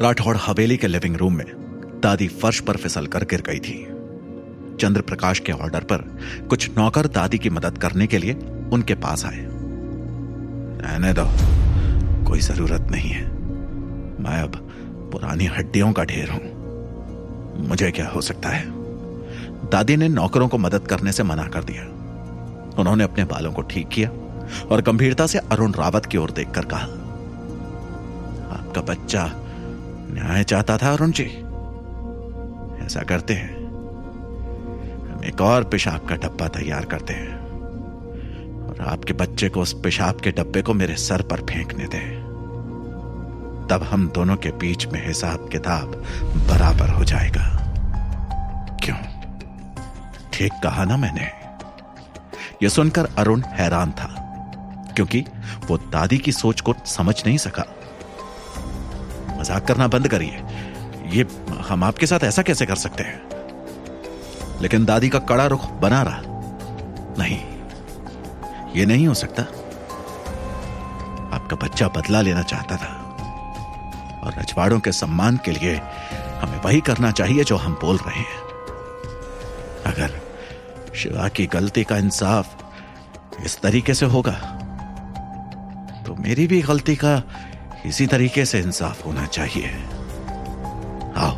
राठौड़ हवेली के living room में दादी फर्श पर फिसल कर गिर गई थी। चंद्र प्रकाश के ऑर्डर पर कुछ नौकर दादी की मदद करने के लिए उनके पास आए। रहने दो, कोई ज़रूरत नहीं है। मैं अब पुरानी हड्डियों का ढेर हूँ। मुझे क्या हो सकता है? दादी ने नौकरों को मदद करने से मना कर दिया। उन्होंने अपने बालों को ठीक किया और गंभीरता से अरुण रावत की ओर देखकर कहा, आपका बच्चा न्याय चाहता था अरुण जी ऐसा करते हैं। हम एक और पेशाब का डब्बा तैयार करते हैं। और आपके बच्चे को उस पेशाब के डब्बे को मेरे सर पर फेंकने दें। तब हम दोनों के बीच में हिसाब किताब बराबर हो जाएगा। क्यों? ठीक कहा ना मैंने। यह सुनकर अरुण हैरान था, क्योंकि वो दादी की सोच को समझ नहीं सका। मज़ाक करना बंद करिए। ये हम आपके साथ ऐसा कैसे कर सकते हैं? लेकिन दादी का कड़ा रुख बना रहा। नहीं, ये नहीं हो सकता। आपका बच्चा बदला लेना चाहता था। और रजवाड़ों के सम्मान के लिए हमें वही करना चाहिए जो हम बोल रहे हैं। अगर शिवा की गलती का इंसाफ इस तरीके से होगा तो मेरी भी गलती का इसी तरीके से इंसाफ होना चाहिए। आओ,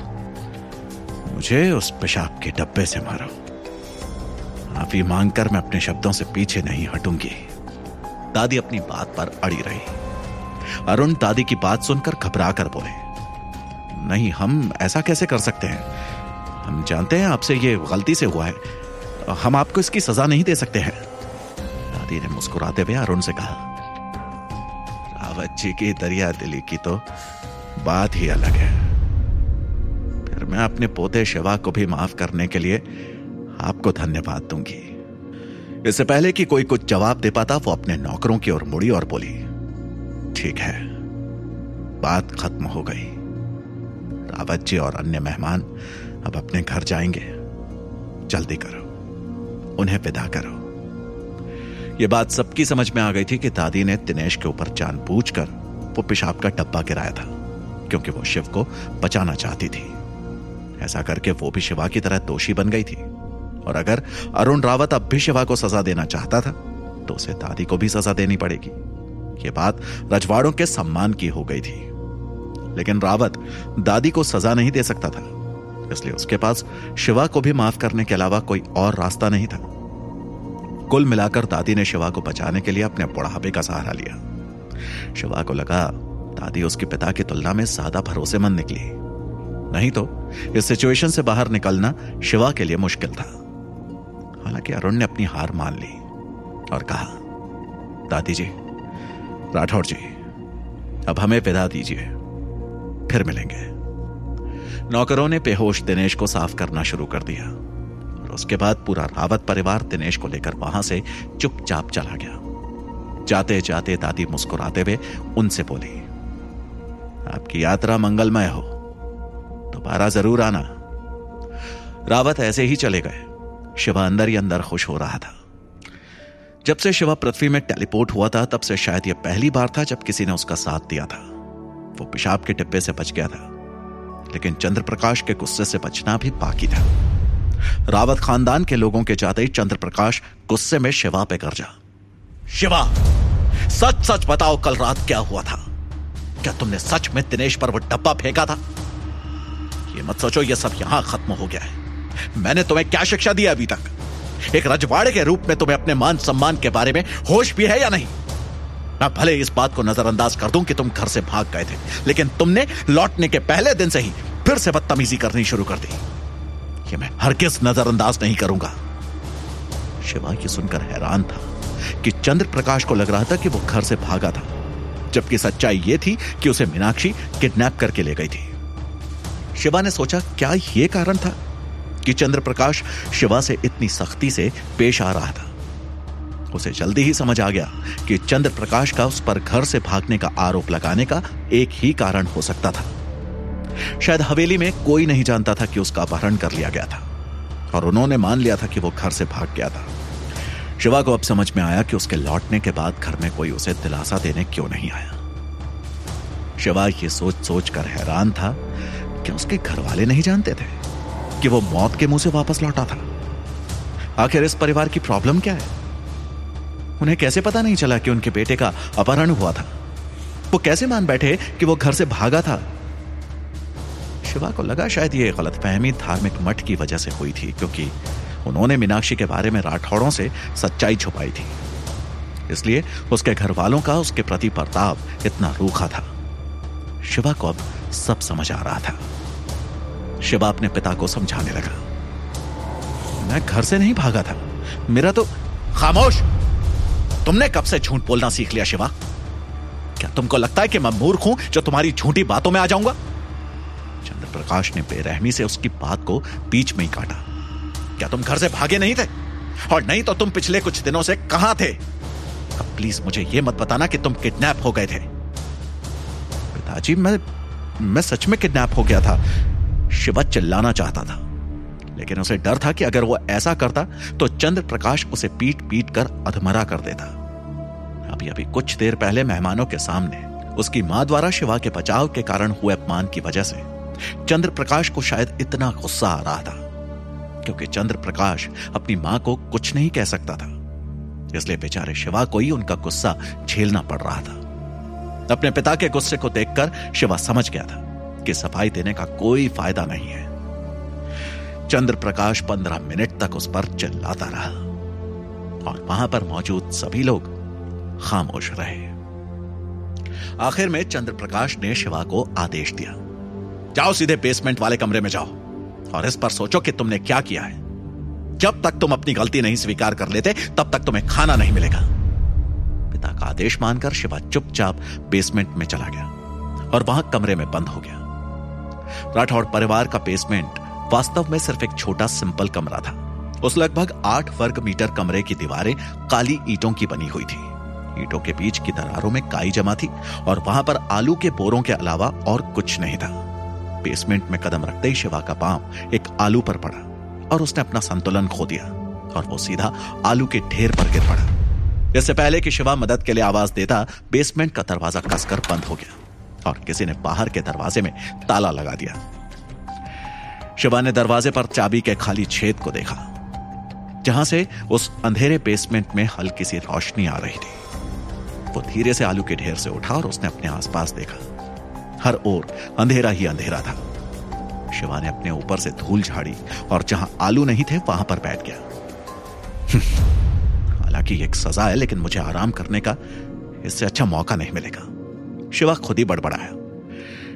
मुझे उस पेशाब के डब्बे से मारो। माफ़ी मांगकर मैं अपने शब्दों से पीछे नहीं हटूँगी। दादी अपनी बात पर अड़ी रही। अरुण दादी की बात सुनकर घबरा कर बोले, नहीं, हम ऐसा कैसे कर सकते हैं? हम जानते हैं आपसे ये गलती से हुआ है। हम आपको इसकी सजा नहीं दे सकते हैं। दादी ने मुस्कुराते हुए अरुण से कहा जी की दरिया दिली की तो बात ही अलग है। फिर मैं अपने पोते शिवा को भी माफ़ करने के लिए आपको धन्यवाद दूँगी। इससे पहले कि कोई कुछ जवाब दे पाता, वो अपने नौकरों की ओर मुड़ी और बोली, ठीक है, बात खत्म हो गई। रावत जी और अन्य मेहमान अब अपने घर जाएँगे। जल्दी करो, उन्हें विदा करो। यह बात सबकी समझ में आ गई थी कि दादी ने दिनेश के ऊपर जानबूझकर वो पेशाब का डब्बा गिराया था, क्योंकि वो शिव को बचाना चाहती थी। ऐसा करके वो भी शिवा की तरह दोषी बन गई थी। और अगर अरुण रावत अब भी शिवा को सजा देना चाहता था तो उसे दादी को भी सजा देनी पड़ेगी। ये बात रजवाड़ों के सम्मान की हो गई थी। लेकिन रावत दादी को सजा नहीं दे सकता था, इसलिए उसके पास शिवा को भी माफ़ करने के अलावा कोई और रास्ता नहीं था। कुल मिलाकर दादी ने शिवा को बचाने के लिए अपने बुढ़ापे का सहारा लिया। शिवा को लगा, दादी उसके पिता की तुलना में ज़्यादा भरोसेमंद निकली। नहीं तो इस सिचुएशन से बाहर निकलना शिवा के लिए मुश्किल था। हालाँकि अरुण ने अपनी हार मान ली और कहा, दादी जी, राठौर जी, अब हमें विदा दीजिए, फिर मिलेंगे। नौकरों ने बेहोश दिनेश को साफ़ करना शुरू कर दिया। उसके बाद पूरा रावत परिवार दिनेश को लेकर वहाँ से चुपचाप चला गया। जाते जाते दादी मुस्कुराते हुए उनसे बोली, आपकी यात्रा मंगलमय हो। दोबारा ज़रूर आना। रावत ऐसे ही चले गए। शिवा अंदर ही अंदर खुश हो रहा था। जब से शिवा पृथ्वी में टेलीपोर्ट हुआ था, तब से शायद यह पहली बार था जब किसी ने उसका साथ दिया था। वो पेशाब के डिब्बे से बच गया था, लेकिन चंद्र प्रकाश के गुस्से से बचना भी बाकी था। रावत खानदान के लोगों के जाते ही चंद्र प्रकाश गुस्से में शिवा पे कर जा। शिवा सच सच बताओ कल रात क्या हुआ था? क्या तुमने सच में दिनेश पर वो डब्बा फेंका था? ये मत सोचो, ये सब यहाँ खत्म हो गया है। मैंने तुम्हें क्या शिक्षा दी अभी तक? एक रजवाड़े के रूप में तुम्हें अपने मान सम्मान के बारे में होश भी है या नहीं? मैं भले इस बात को नजरअंदाज कर दूँ कि तुम घर से भाग गए थे, लेकिन तुमने लौटने के पहले दिन से ही फिर से बदतमीजी करनी शुरू कर दी। ये मैं हर किस नजरअंदाज नहीं करूँगा। शिवा ये सुनकर हैरान था कि चंद्र प्रकाश को लग रहा था कि वो घर से भागा था, जबकि सच्चाई यह थी कि उसे मीनाक्षी किडनैप करके ले गई थी। शिवा ने सोचा, क्या यह कारण था कि चंद्र प्रकाश शिवा से इतनी सख्ती से पेश आ रहा था? उसे जल्दी ही समझ आ गया कि चंद्र प्रकाश का उस पर घर से भागने का आरोप लगाने का एक ही कारण हो सकता था। शायद हवेली में कोई नहीं जानता था कि उसका अपहरण कर लिया गया था, और उन्होंने मान लिया था कि वो घर से भाग गया था। शिवा को अब समझ में आया कि उसके लौटने के बाद घर में कोई उसे दिलासा देने क्यों नहीं आया। शिवा ये सोच सोच कर हैरान था कि उसके घर वाले नहीं जानते थे कि वो मौत के मुँह से वापस लौटा था। आखिर इस परिवार की प्रॉब्लम क्या है? उन्हें कैसे पता नहीं चला कि उनके बेटे का अपहरण हुआ था? वो कैसे मान बैठे कि वो घर से भागा था? शिवा को लगा शायद ये गलतफहमी धार्मिक मठ की वजह से हुई थी, क्योंकि उन्होंने मीनाक्षी के बारे में राठौड़ों से सच्चाई छुपाई थी। इसलिए उसके घर वालों का उसके प्रति प्रताप इतना रूखा था। शिवा को अब सब समझ आ रहा था। शिवा अपने पिता को समझाने लगा। मैं घर से नहीं भागा था। मेरा तो खामोश! तुमने कब से झूठ बोलना सीख लिया शिवा? क्या तुमको लगता है कि मैं मूर्ख हूँ जो तुम्हारी झूठी बातों में आ जाऊँगा? चंद्र प्रकाश ने बेरहमी से उसकी बात को बीच में ही काटा। क्या तुम घर से भागे नहीं थे? और नहीं तो तुम पिछले कुछ दिनों से कहाँ थे? अब प्लीज़ मुझे यह मत बताना कि तुम किडनैप हो गए थे। पिताजी, मैं मैं सच में किडनैप हो गया था। शिवा चिल्लाना चाहता था। लेकिन उसे डर था कि अगर वो ऐसा करता तो चंद्र प्रकाश उसे पीट पीट कर अधमरा कर देता। अभी अभी कुछ देर पहले मेहमानों के सामने उसकी माँ द्वारा शिवा के बचाव के कारण हुए अपमान की वजह से चंद्र प्रकाश को शायद इतना गुस्सा आ रहा था, क्योंकि चंद्र प्रकाश अपनी माँ को कुछ नहीं कह सकता था। इसलिए बेचारे शिवा को ही उनका गुस्सा झेलना पड़ रहा था। अपने पिता के गुस्से को देखकर शिवा समझ गया था कि सफ़ाई देने का कोई फ़ायदा नहीं है। चंद्र प्रकाश पंद्रह मिनट तक उस पर चिल्लाता रहा और वहाँ पर मौजूद सभी लोग खामोश रहे। आखिर में चंद्र प्रकाश ने शिवा को आदेश दिया। जाओ सीधे बेसमेंट वाले कमरे में जाओ और इस पर सोचो कि तुमने क्या किया है। जब तक तुम अपनी गलती नहीं स्वीकार कर लेते, तब तक तुम्हें खाना नहीं मिलेगा। पिता का आदेश मानकर शिवा चुपचाप बेसमेंट में चला गया और वहाँ कमरे में बंद हो गया। राठौड़ परिवार का बेसमेंट वास्तव में सिर्फ़ एक छोटा सिंपल कमरा था। उस लगभग आठ वर्ग मीटर कमरे की दीवारें काली ईटों की बनी हुई थी। ईटों के बीच की दरारों में काई जमा थी और वहाँ पर आलू के बोरों के अलावा और कुछ नहीं था। बेसमेंट में कदम रखते ही शिवा का पाँव एक आलू पर पड़ा और उसने अपना संतुलन खो दिया और वो सीधा आलू के ढेर पर गिर पड़ा। इससे पहले कि शिवा मदद के लिए आवाज़ देता बेसमेंट का दरवाज़ा कसकर बंद हो गया और किसी ने बाहर के दरवाजे में ताला लगा दिया। शिवा ने दरवाजे पर चाबी के खाली छेद को देखा, जहाँ से उस अंधेरे बेसमेंट में हल्की सी रोशनी आ रही थी। वो धीरे से आलू के ढेर से उठा और उसने अपने आसपास देखा। हर ओर अंधेरा ही अंधेरा था। शिवा ने अपने ऊपर से धूल झाड़ी और जहाँ आलू नहीं थे, वहाँ पर बैठ गया। हालाँकि एक सजा है, लेकिन मुझे आराम करने का इससे अच्छा मौका नहीं मिलेगा। शिवा खुद ही बड़बड़ाया।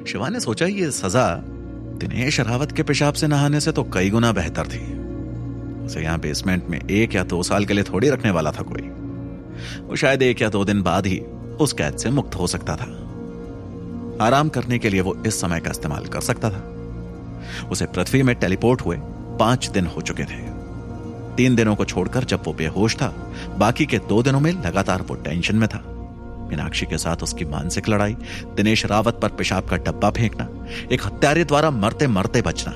शिवा ने सोचा, ये सजा दिनेश रावत के पेशाब से नहाने से तो कई गुना बेहतर थी। उसे यहाँ बेसमेंट में एक या दो साल के लिए थोड़ी रखने वाला था कोई। वो शायद एक या दो दिन बाद ही उस कैद से मुक्त हो सकता था। आराम करने के लिए वो इस समय का इस्तेमाल कर सकता था। उसे पृथ्वी में टेलीपोर्ट हुए पाँच दिन हो चुके थे। तीन दिनों को छोड़कर जब वो बेहोश था, बाकी के दो दिनों में लगातार वो टेंशन में था। मीनाक्षी के साथ उसकी मानसिक लड़ाई, दिनेश रावत पर पेशाब का डब्बा फेंकना, एक हत्यारे द्वारा मरते मरते बचना,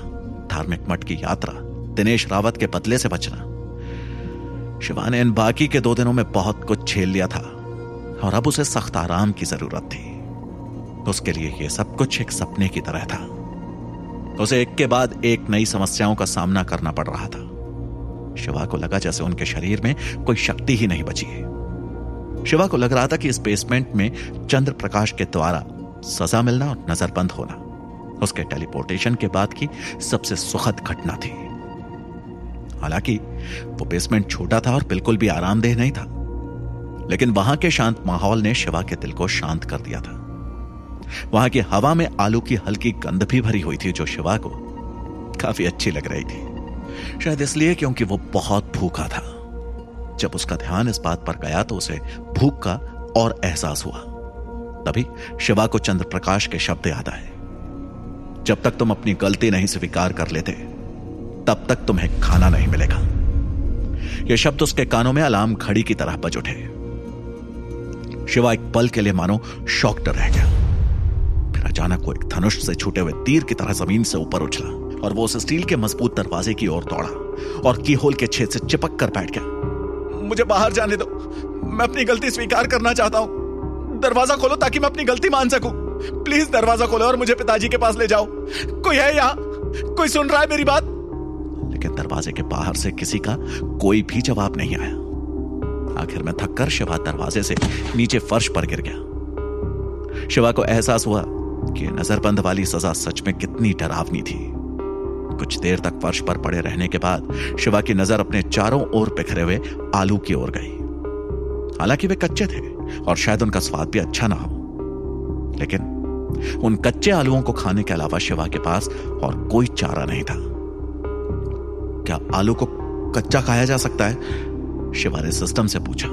धार्मिक मठ की यात्रा, दिनेश रावत के बदले से बचना। शिवा ने इन बाकी के दो दिनों में बहुत कुछ झेल लिया था, और अब उसे सख्त आराम की ज़रूरत थी। उसके लिए यह सब कुछ एक सपने की तरह था। उसे एक के बाद एक नई समस्याओं का सामना करना पड़ रहा था। शिवा को लगा जैसे उनके शरीर में कोई शक्ति ही नहीं बची है। शिवा को लग रहा था कि इस बेसमेंट में चंद्र प्रकाश के द्वारा सजा मिलना और नजरबंद होना, उसके टेलीपोर्टेशन के बाद की सबसे सुखद घटना थी। हालाँकि वो बेसमेंट छोटा था और बिल्कुल भी आरामदेह नहीं था, लेकिन वहाँ के शांत माहौल ने शिवा के दिल को शांत कर दिया था। वहाँ की हवा में आलू की हल्की गंध भी भरी हुई थी जो शिवा को। काफ़ी अच्छी लग रही थी। शायद इसलिए क्योंकि वो बहुत भूखा था। जब उसका ध्यान इस बात पर गया तो उसे भूख का और एहसास हुआ। तभी शिवा को चंद्र प्रकाश के शब्द याद आए। जब तक तुम अपनी गलती नहीं स्वीकार कर लेते, तब तक तुम्हें खाना नहीं मिलेगा। यह शब्द उसके कानों में अलार्म घड़ी की तरह बज उठे। शिवा एक पल के लिए मानो शॉक्ड रह गया। अचानक वो एक धनुष से छूटे हुए तीर की तरह ज़मीन से ऊपर उछला और वो उस स्टील के मज़बूत दरवाजे की ओर दौड़ा और कीहोल के छेद से चिपक कर बैठ गया। मुझे बाहर जाने दो। मैं अपनी गलती स्वीकार करना चाहता हूँ। दरवाज़ा खोलो ताकि मैं अपनी गलती मान सकूँ। प्लीज़ दरवाज़ा खोलो और मुझे पिताजी के पास ले जाओ। कोई है यहाँ? कोई सुन रहा है मेरी बात? लेकिन दरवाजे के बाहर से किसी का कोई भी जवाब नहीं आया। आखिर में थककर शिवा दरवाजे से नीचे फर्श पर गिर गया। शिवा को एहसास हुआ कि नजरबंद वाली सजा सच में कितनी डरावनी थी। कुछ देर तक फर्श पर पड़े रहने के बाद शिवा की नज़र अपने चारों ओर बिखरे हुए आलू की ओर गई। हालाँकि वे कच्चे थे और शायद उनका स्वाद भी अच्छा ना हो। लेकिन उन कच्चे आलुओं को खाने के अलावा शिवा के पास और कोई चारा नहीं था। क्या आलू को कच्चा खाया जा सकता है? शिवा ने सिस्टम से पूछा।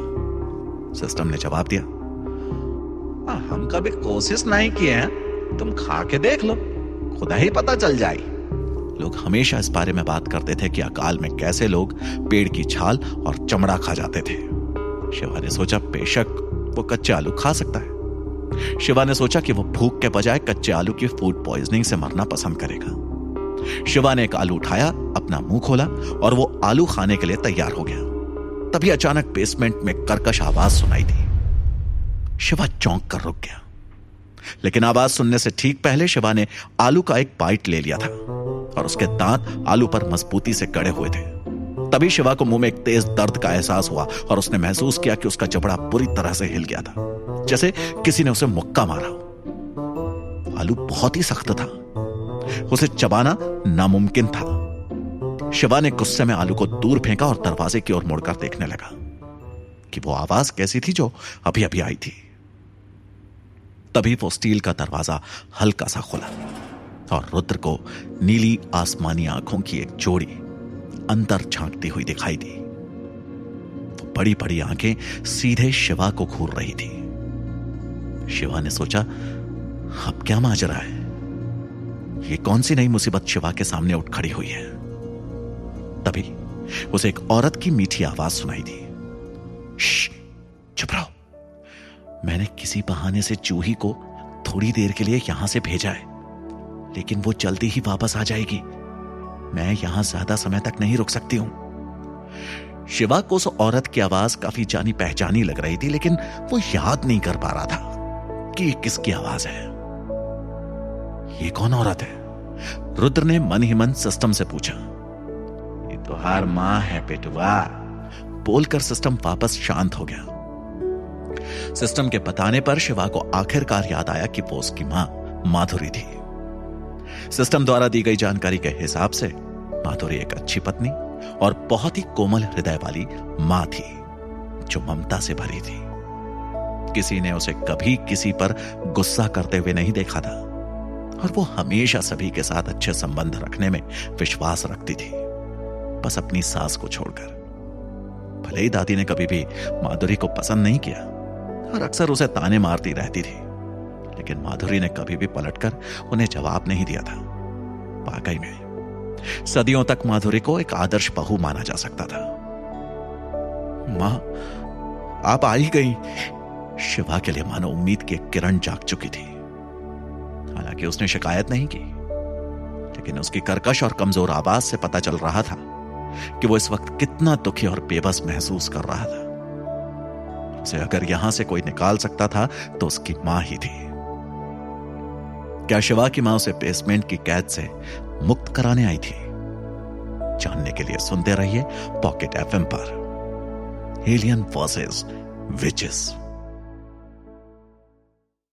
सिस्टम ने जवाब दिया हम कभी कोशिश नहीं किए हैं। तुम खा के देख लो। खुदा ही पता चल जाए। लोग हमेशा इस बारे में बात करते थे कि अकाल में कैसे लोग पेड़ की छाल और चमड़ा खा जाते थे। शिवा ने सोचा, बेशक वो कच्चे आलू खा सकता है। शिवा ने सोचा कि वो भूख के बजाय कच्चे आलू की फ़ूड पॉइजनिंग से मरना पसंद करेगा। शिवा ने एक आलू उठाया, अपना मुँह खोला और वो आलू खाने के लिए तैयार हो गया। तभी अचानक बेसमेंट में कर्कश आवाज़ सुनाई दी। शिवा चौंक कर रुक गया। लेकिन आवाज़ सुनने से ठीक पहले शिवा ने आलू का एक बाइट ले लिया था और उसके दांत आलू पर मजबूती से कड़े हुए थे। तभी शिवा को मुँह में एक तेज दर्द का एहसास हुआ और उसने महसूस किया कि उसका जबड़ा बुरी तरह से हिल गया था, जैसे किसी ने उसे मुक्का मारा आलू बहुत ही सख्त था। उसे चबाना नामुमकिन था। शिवा ने गुस्से में आलू को दूर फेंका और दरवाजे की ओर मुड़कर देखने लगा कि वो आवाज़ कैसी थी जो अभी अभी आई थी। तभी वो स्टील का दरवाज़ा हल्का सा खुला और रुद्र को नीली आसमानी आँखों की एक जोड़ी अंदर झांकती हुई दिखाई दी। वो बड़ी बड़ी आँखें सीधे शिवा को घूर रही थी। शिवा ने सोचा, अब क्या माजरा है? ये कौन सी नई मुसीबत शिवा के सामने उठ खड़ी हुई है? तभी उसे एक औरत की मीठी आवाज़ सुनाई दी। चुप रहो। मैंने किसी बहाने से चूही को थोड़ी देर के लिए यहाँ से भेजा है, लेकिन वो जल्दी ही वापस आ जाएगी। मैं यहाँ ज़्यादा समय तक नहीं रुक सकती हूँ। शिवा को उस औरत की आवाज़ काफ़ी जानी पहचानी लग रही थी, लेकिन वो याद नहीं कर पा रहा था कि ये किसकी आवाज़ है। ये कौन औरत है? रुद्र ने मन ही मन सिस्टम से पूछा। ये तो हर माँ है, पेटुआ। बोलकर सिस्टम वापस शांत हो गया। सिस्टम के बताने पर शिवा को आखिरकार याद आया कि वो उसकी माँ माधुरी थी। सिस्टम द्वारा दी गई जानकारी के हिसाब से माधुरी एक अच्छी पत्नी और बहुत ही कोमल हृदय वाली माँ थी, जो ममता से भरी थी। किसी ने उसे कभी किसी पर गुस्सा करते हुए नहीं देखा था और वो हमेशा सभी के साथ अच्छे संबंध रखने में विश्वास रखती थी, बस अपनी सास को छोड़कर। भले ही दादी ने कभी भी माधुरी को पसंद नहीं किया और अक्सर उसे ताने मारती रहती थी। लेकिन माधुरी ने कभी भी पलटकर उन्हें जवाब नहीं दिया था। वाकई में, सदियों तक माधुरी को एक आदर्श बहू माना जा सकता था। माँ, आप आ ही गई। शिवा के लिए मानो उम्मीद की किरण जाग चुकी थी। हालाँकि उसने शिकायत नहीं की, लेकिन उसकी कर्कश और कमज़ोर आवाज़ से पता चल रहा था कि वो इस वक्त कितना दुखी और बेबस महसूस कर रहा था। उसे अगर यहाँ से कोई निकाल सकता था तो उसकी माँ ही थी। क्या शिवा की माँ उसे बेसमेंट की कैद से मुक्त कराने आई थी। जानने के लिए सुनते रहिए पॉकेट एफएम पर। Alien versus witches